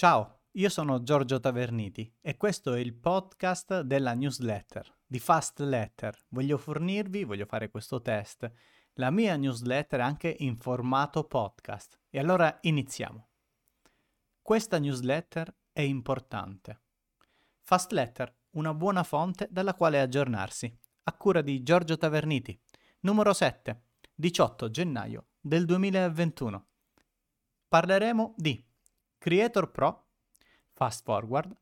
Ciao, io sono Giorgio Taverniti e questo è il podcast della newsletter di Fast Letter. Voglio fornirvi, voglio fare questo test, la mia newsletter anche in formato podcast. E allora iniziamo. Questa newsletter è importante. Fast Letter, una buona fonte dalla quale aggiornarsi, a cura di Giorgio Taverniti, numero 7, 18 gennaio del 2021. Parleremo di Creator Pro, Fast Forward,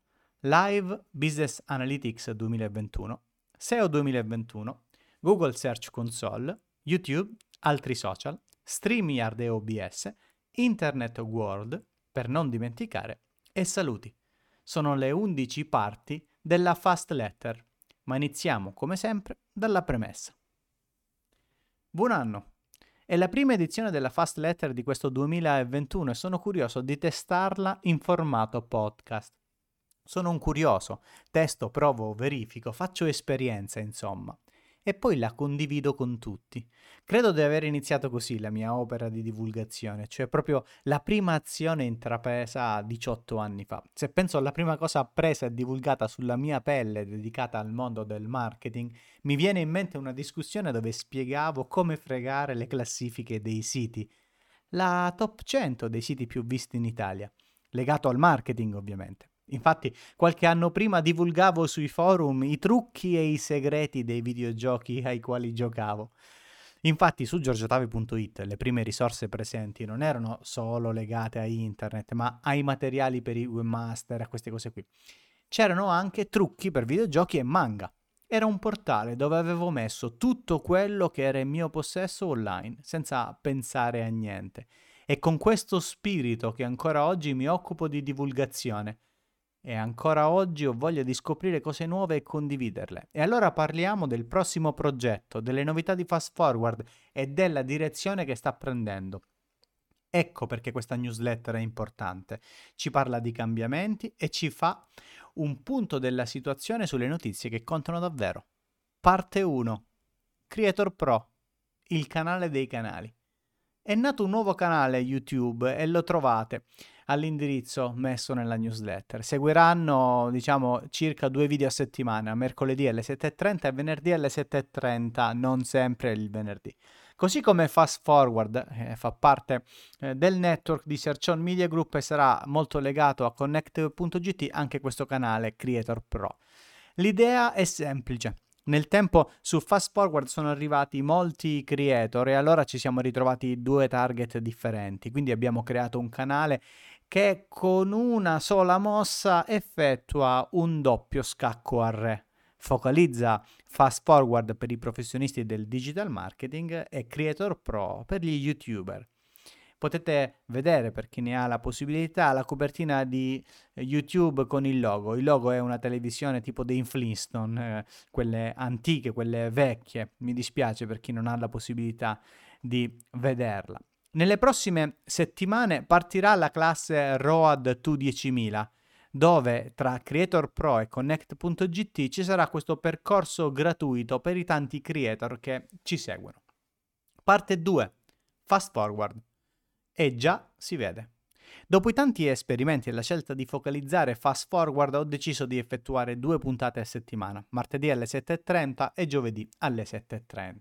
Live Business Analytics 2021, SEO 2021, Google Search Console, YouTube, altri social, StreamYard e OBS, Internet World, per non dimenticare, e saluti. Sono le 11 parti della Fast Letter, ma iniziamo come sempre dalla premessa. Buon anno! È la prima edizione della Fast Letter di questo 2021 e sono curioso di testarla in formato podcast. Sono un curioso, testo, provo, verifico, faccio esperienza, insomma e poi la condivido con tutti. Credo di aver iniziato così la mia opera di divulgazione, cioè proprio la prima azione intrapresa 18 anni fa. Se penso alla prima cosa appresa e divulgata sulla mia pelle dedicata al mondo del marketing, mi viene in mente una discussione dove spiegavo come fregare le classifiche dei siti, la top 100 dei siti più visti in Italia, legato al marketing ovviamente. Infatti, qualche anno prima divulgavo sui forum i trucchi e i segreti dei videogiochi ai quali giocavo. Infatti su giorgiotavi.it le prime risorse presenti non erano solo legate a internet, ma ai materiali per i webmaster, a queste cose qui. C'erano anche trucchi per videogiochi e manga. Era un portale dove avevo messo tutto quello che era in mio possesso online, senza pensare a niente. E con questo spirito che ancora oggi mi occupo di divulgazione e ancora oggi ho voglia di scoprire cose nuove e condividerle. E allora parliamo del prossimo progetto, delle novità di Fast Forward e della direzione che sta prendendo. Ecco perché questa newsletter è importante. Ci parla di cambiamenti e ci fa un punto della situazione sulle notizie che contano davvero. Parte 1. Creator Pro, il canale dei canali. È nato un nuovo canale YouTube e lo trovate all'indirizzo messo nella newsletter. Seguiranno, diciamo, circa due video a settimana, mercoledì alle 7.30 e venerdì alle 7.30, non sempre il venerdì. Così come Fast Forward eh, fa parte eh, del network di Search Media Group e sarà molto legato a Connect.gt anche questo canale Creator Pro. L'idea è semplice. Nel tempo su Fast Forward sono arrivati molti creator e allora ci siamo ritrovati due target differenti. Quindi abbiamo creato un canale che con una sola mossa effettua un doppio scacco a re. Focalizza Fast Forward per i professionisti del digital marketing e Creator Pro per gli youtuber. Potete vedere per chi ne ha la possibilità la copertina di YouTube con il logo. Il logo è una televisione tipo dei Flintstone, eh, quelle antiche, quelle vecchie. Mi dispiace per chi non ha la possibilità di vederla. Nelle prossime settimane partirà la classe ROAD 2 dove tra Creator Pro e Connect.gt ci sarà questo percorso gratuito per i tanti creator che ci seguono. Parte 2. Fast Forward. E già si vede. Dopo i tanti esperimenti e la scelta di focalizzare fast forward ho deciso di effettuare due puntate a settimana, martedì alle 7.30 e giovedì alle 7.30.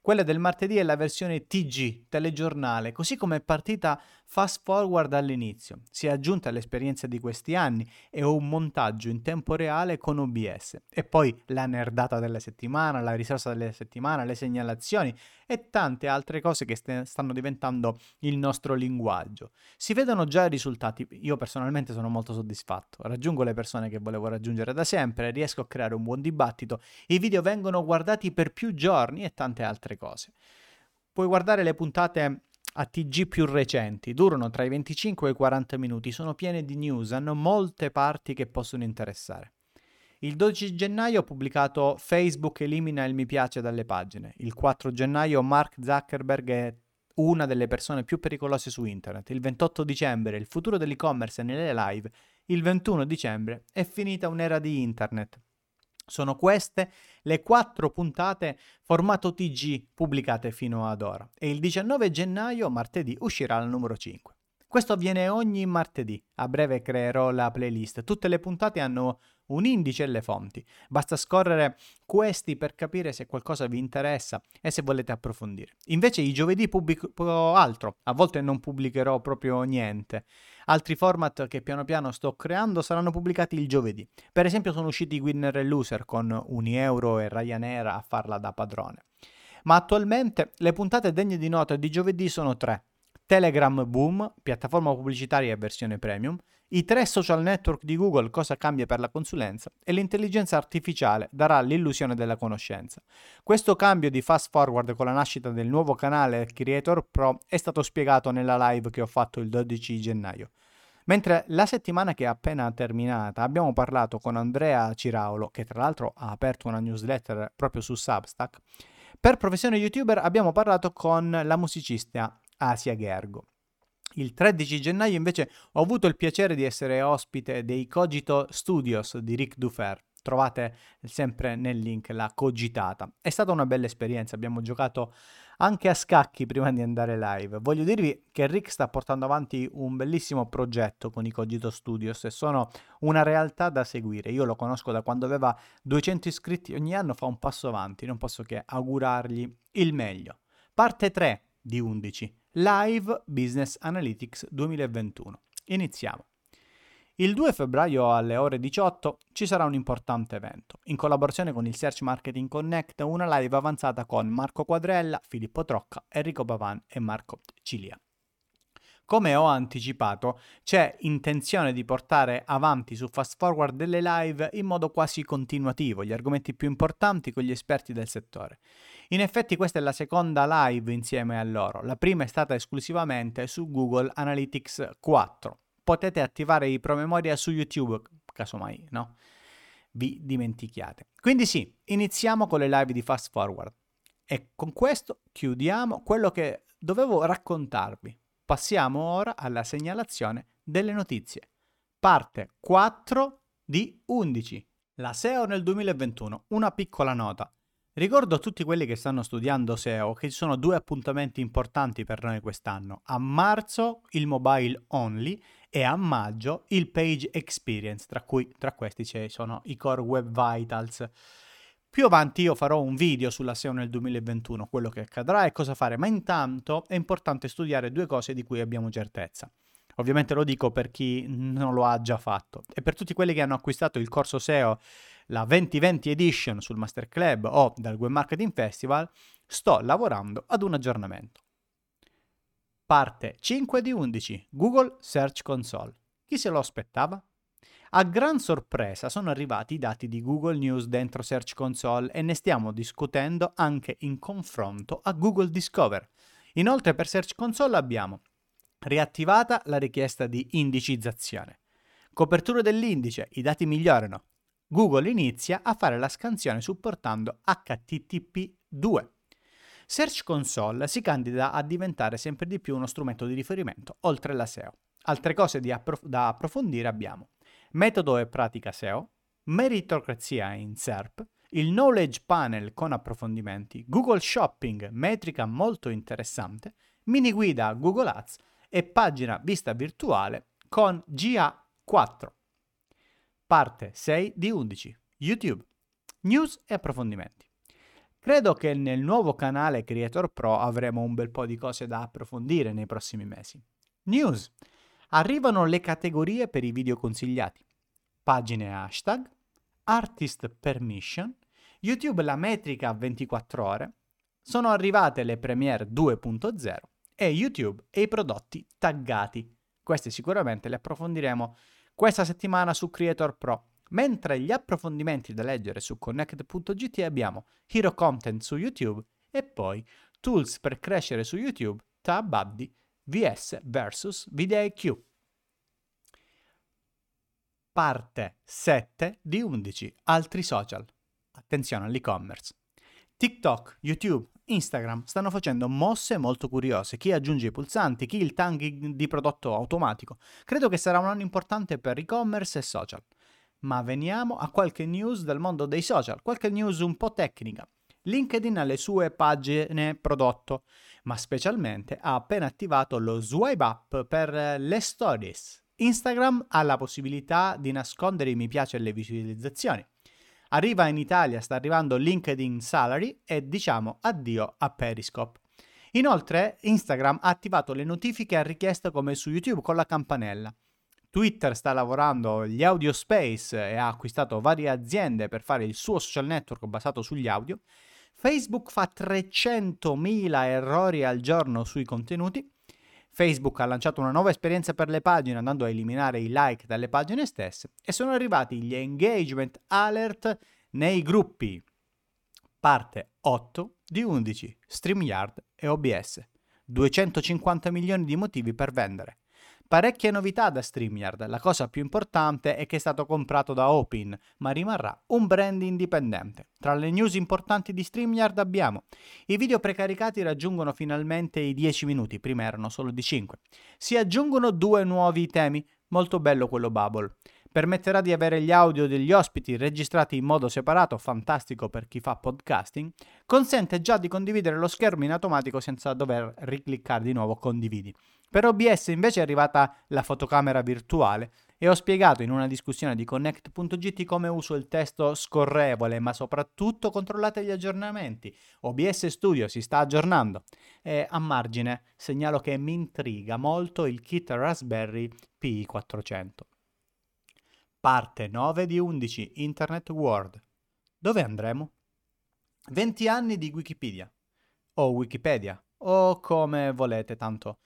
Quella del martedì è la versione TG, telegiornale, così come è partita fast forward all'inizio. Si è aggiunta l'esperienza di questi anni e ho un montaggio in tempo reale con OBS. E poi la nerdata della settimana, la risorsa della settimana, le segnalazioni e tante altre cose che st- stanno diventando il nostro linguaggio. Si vedono già risultati. Io personalmente sono molto soddisfatto. Raggiungo le persone che volevo raggiungere da sempre, riesco a creare un buon dibattito, i video vengono guardati per più giorni e tante altre cose. Puoi guardare le puntate a TG più recenti, durano tra i 25 e i 40 minuti, sono piene di news, hanno molte parti che possono interessare. Il 12 gennaio ho pubblicato Facebook elimina il mi piace dalle pagine. Il 4 gennaio Mark Zuckerberg è una delle persone più pericolose su internet. Il 28 dicembre il futuro dell'e-commerce nelle live. Il 21 dicembre è finita un'era di internet. Sono queste le quattro puntate formato TG pubblicate fino ad ora e il 19 gennaio, martedì, uscirà la numero 5. Questo avviene ogni martedì. A breve creerò la playlist. Tutte le puntate hanno un indice e le fonti. Basta scorrere questi per capire se qualcosa vi interessa e se volete approfondire. Invece i giovedì pubblico altro, a volte non pubblicherò proprio niente. Altri format che piano piano sto creando saranno pubblicati il giovedì. Per esempio sono usciti Winner e Loser con Unieuro e Ryanair a farla da padrone. Ma attualmente le puntate degne di nota di giovedì sono tre. Telegram Boom, piattaforma pubblicitaria e versione premium, i tre social network di Google cosa cambia per la consulenza e l'intelligenza artificiale darà l'illusione della conoscenza. Questo cambio di fast forward con la nascita del nuovo canale Creator Pro è stato spiegato nella live che ho fatto il 12 gennaio. Mentre la settimana che è appena terminata abbiamo parlato con Andrea Ciraulo, che tra l'altro ha aperto una newsletter proprio su Substack, per professione youtuber abbiamo parlato con la musicista Asia Gergo. Il 13 gennaio invece ho avuto il piacere di essere ospite dei Cogito Studios di Rick Dufer. Trovate sempre nel link la cogitata. È stata una bella esperienza, abbiamo giocato anche a scacchi prima di andare live. Voglio dirvi che Rick sta portando avanti un bellissimo progetto con i Cogito Studios e sono una realtà da seguire. Io lo conosco da quando aveva 200 iscritti, ogni anno fa un passo avanti, non posso che augurargli il meglio. Parte 3 di 11. Live Business Analytics 2021. Iniziamo. Il 2 febbraio alle ore 18 ci sarà un importante evento. In collaborazione con il Search Marketing Connect, una live avanzata con Marco Quadrella, Filippo Trocca, Enrico Pavan e Marco Cilia. Come ho anticipato, c'è intenzione di portare avanti su Fast Forward delle live in modo quasi continuativo, gli argomenti più importanti con gli esperti del settore. In effetti questa è la seconda live insieme a loro, la prima è stata esclusivamente su Google Analytics 4. Potete attivare i promemoria su YouTube, casomai, no? Vi dimentichiate. Quindi sì, iniziamo con le live di Fast Forward. E con questo chiudiamo quello che dovevo raccontarvi. Passiamo ora alla segnalazione delle notizie. Parte 4 di 11. La SEO nel 2021. Una piccola nota. Ricordo a tutti quelli che stanno studiando SEO che ci sono due appuntamenti importanti per noi quest'anno. A marzo il mobile only e a maggio il page experience, tra cui tra questi ci sono i core web vitals. Più avanti io farò un video sulla SEO nel 2021, quello che accadrà e cosa fare, ma intanto è importante studiare due cose di cui abbiamo certezza. Ovviamente lo dico per chi non lo ha già fatto e per tutti quelli che hanno acquistato il corso SEO, la 2020 Edition sul Master Club o dal Web Marketing Festival, sto lavorando ad un aggiornamento. Parte 5 di 11 Google Search Console. Chi se lo aspettava? A gran sorpresa sono arrivati i dati di Google News dentro Search Console e ne stiamo discutendo anche in confronto a Google Discover. Inoltre per Search Console abbiamo riattivata la richiesta di indicizzazione. Copertura dell'indice, i dati migliorano. Google inizia a fare la scansione supportando HTTP2. Search Console si candida a diventare sempre di più uno strumento di riferimento, oltre alla SEO. Altre cose approf- da approfondire abbiamo metodo e pratica SEO, meritocrazia in SERP, il knowledge panel con approfondimenti, Google Shopping, metrica molto interessante, mini guida Google Ads e pagina vista virtuale con GA4. Parte 6 di 11. YouTube. News e approfondimenti. Credo che nel nuovo canale Creator Pro avremo un bel po' di cose da approfondire nei prossimi mesi. News. Arrivano le categorie per i video consigliati pagine hashtag, artist permission, YouTube la metrica a 24 ore, sono arrivate le Premiere 2.0 e YouTube e i prodotti taggati. Queste sicuramente le approfondiremo questa settimana su Creator Pro. Mentre gli approfondimenti da leggere su connect.gt abbiamo Hero Content su YouTube e poi Tools per crescere su YouTube, TabBuddy, VS vs VidIQ parte 7 di 11 altri social. Attenzione all'e-commerce. TikTok, YouTube, Instagram stanno facendo mosse molto curiose. Chi aggiunge i pulsanti, chi il tagging di prodotto automatico. Credo che sarà un anno importante per e-commerce e social. Ma veniamo a qualche news dal mondo dei social, qualche news un po' tecnica. LinkedIn ha le sue pagine prodotto, ma specialmente ha appena attivato lo swipe up per le stories. Instagram ha la possibilità di nascondere i mi piace e le visualizzazioni. Arriva in Italia, sta arrivando LinkedIn Salary e diciamo addio a Periscope. Inoltre Instagram ha attivato le notifiche a richiesta come su YouTube con la campanella. Twitter sta lavorando agli audio space e ha acquistato varie aziende per fare il suo social network basato sugli audio. Facebook fa 300.000 errori al giorno sui contenuti. Facebook ha lanciato una nuova esperienza per le pagine andando a eliminare i like dalle pagine stesse e sono arrivati gli engagement alert nei gruppi. Parte 8 di 11, StreamYard e OBS. 250 milioni di motivi per vendere. Parecchie novità da StreamYard, la cosa più importante è che è stato comprato da Opin, ma rimarrà un brand indipendente. Tra le news importanti di StreamYard abbiamo i video precaricati raggiungono finalmente i 10 minuti, prima erano solo di 5. Si aggiungono due nuovi temi, molto bello quello Bubble. Permetterà di avere gli audio degli ospiti registrati in modo separato, fantastico per chi fa podcasting. Consente già di condividere lo schermo in automatico senza dover ricliccare di nuovo condividi. Per OBS invece è arrivata la fotocamera virtuale e ho spiegato in una discussione di Connect.gt come uso il testo scorrevole, ma soprattutto controllate gli aggiornamenti. OBS Studio si sta aggiornando. E a margine segnalo che mi intriga molto il kit Raspberry Pi 400. Parte 9 di 11 Internet World. Dove andremo? 20 anni di Wikipedia. O Wikipedia, o come volete, tanto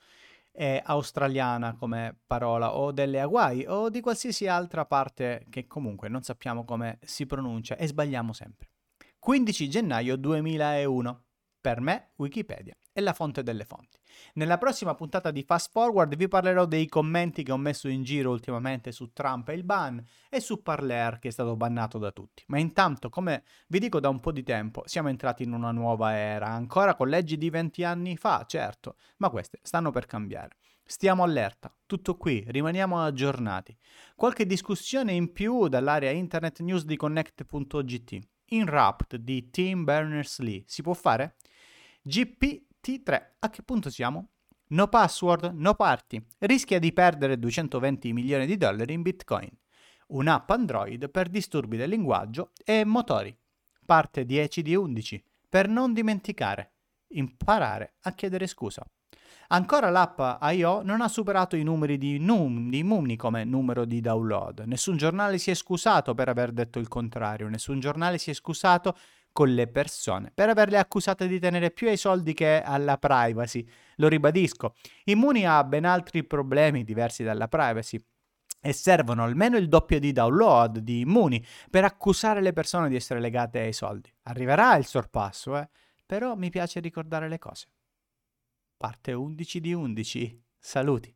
è australiana come parola o delle Hawaii o di qualsiasi altra parte che comunque non sappiamo come si pronuncia e sbagliamo sempre. 15 gennaio 2001. Per me Wikipedia è la fonte delle fonti. Nella prossima puntata di Fast Forward vi parlerò dei commenti che ho messo in giro ultimamente su Trump e il ban e su Parler che è stato bannato da tutti. Ma intanto, come vi dico da un po' di tempo, siamo entrati in una nuova era, ancora con leggi di 20 anni fa, certo, ma queste stanno per cambiare. Stiamo allerta, tutto qui, rimaniamo aggiornati. Qualche discussione in più dall'area internet news di Connect.gt. In Wrapped di Tim Berners-Lee si può fare? GPT-3, a che punto siamo? No password, no party. Rischia di perdere 220 milioni di dollari in bitcoin. Un'app Android per disturbi del linguaggio e motori. Parte 10 di 11. Per non dimenticare. Imparare a chiedere scusa. Ancora l'app I.O. non ha superato i numeri di, num, di Mumni come numero di download. Nessun giornale si è scusato per aver detto il contrario, nessun giornale si è scusato con le persone per averle accusate di tenere più ai soldi che alla privacy. Lo ribadisco, Immuni ha ben altri problemi diversi dalla privacy e servono almeno il doppio di download di Immuni per accusare le persone di essere legate ai soldi. Arriverà il sorpasso, eh? però mi piace ricordare le cose parte 11 di 11. Saluti.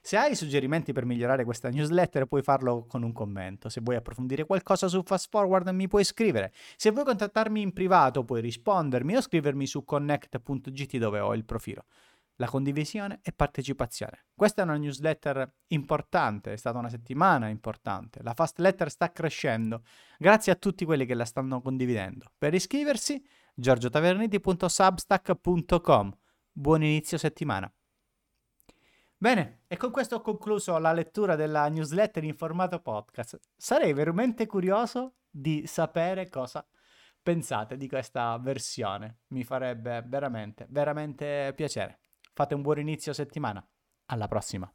Se hai suggerimenti per migliorare questa newsletter puoi farlo con un commento. Se vuoi approfondire qualcosa su Fast Forward mi puoi scrivere. Se vuoi contattarmi in privato puoi rispondermi o scrivermi su connect.gt dove ho il profilo. La condivisione e partecipazione. Questa è una newsletter importante, è stata una settimana importante. La Fast Letter sta crescendo. Grazie a tutti quelli che la stanno condividendo. Per iscriversi giorgiotaverniti.substack.com buon inizio settimana. Bene, e con questo ho concluso la lettura della newsletter in formato podcast. Sarei veramente curioso di sapere cosa pensate di questa versione. Mi farebbe veramente, veramente piacere. Fate un buon inizio settimana. Alla prossima.